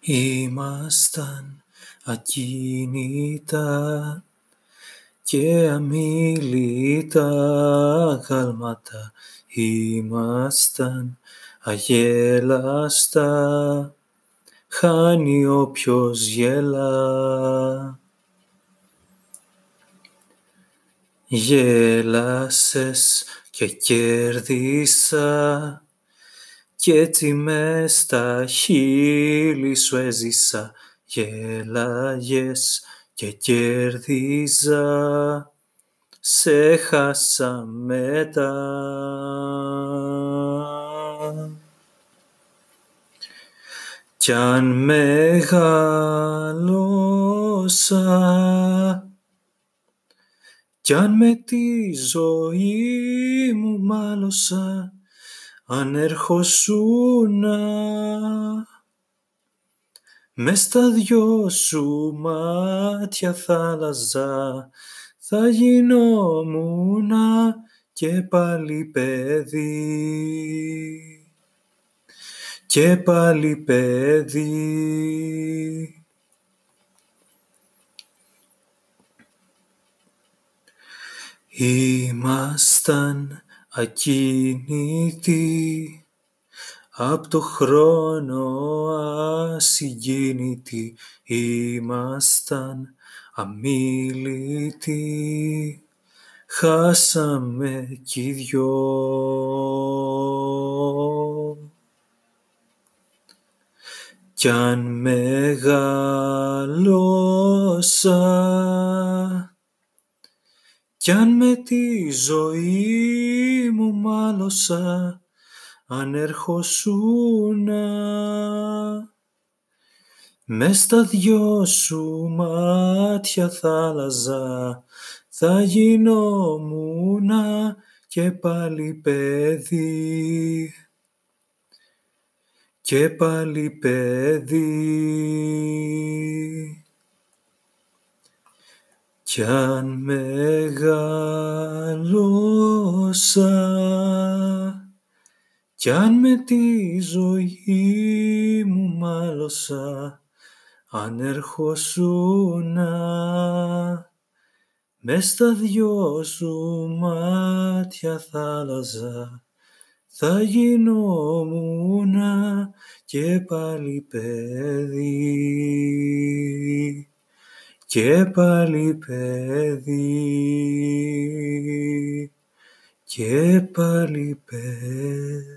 Ήμασταν ακίνητα και αμίλητα γάλματα, ήμασταν αγέλαστα, χάνει όποιος γέλα. Γέλασες και κέρδισα κι έτσι μες στα χείλη σου έζησα. Γέλαγες και κέρδιζα, σε χάσα μετά. Κι αν μεγάλωσα κι αν με τη ζωή μου μάλωσα, αν ερχόσουνα μες στα δυο σου μάτια θα άλλαζα, θα γινόμουνα και πάλι παιδί, και πάλι παιδί. Ήμασταν ακίνητοι απ' το χρόνο ασυγκίνητοι, ήμασταν αμίλητοι, χάσαμε κι οι δυο. Κι αν μεγάλωσα κι αν με τη ζωή μου μάλωσα, αν ερχόσουνα μες στα δυο σου μάτια θα άλλαζα, θα γινόμουνα και πάλι παιδί, και πάλι παιδί. Κι αν μεγάλωσα κι αν με τη ζωή μου μάλωσα, αν ερχόσουνα μες στα δυο σου μάτια θα άλλαζα, θα γινόμουνα και πάλι παιδί, και πάλι παιδί, και πάλι παιδί.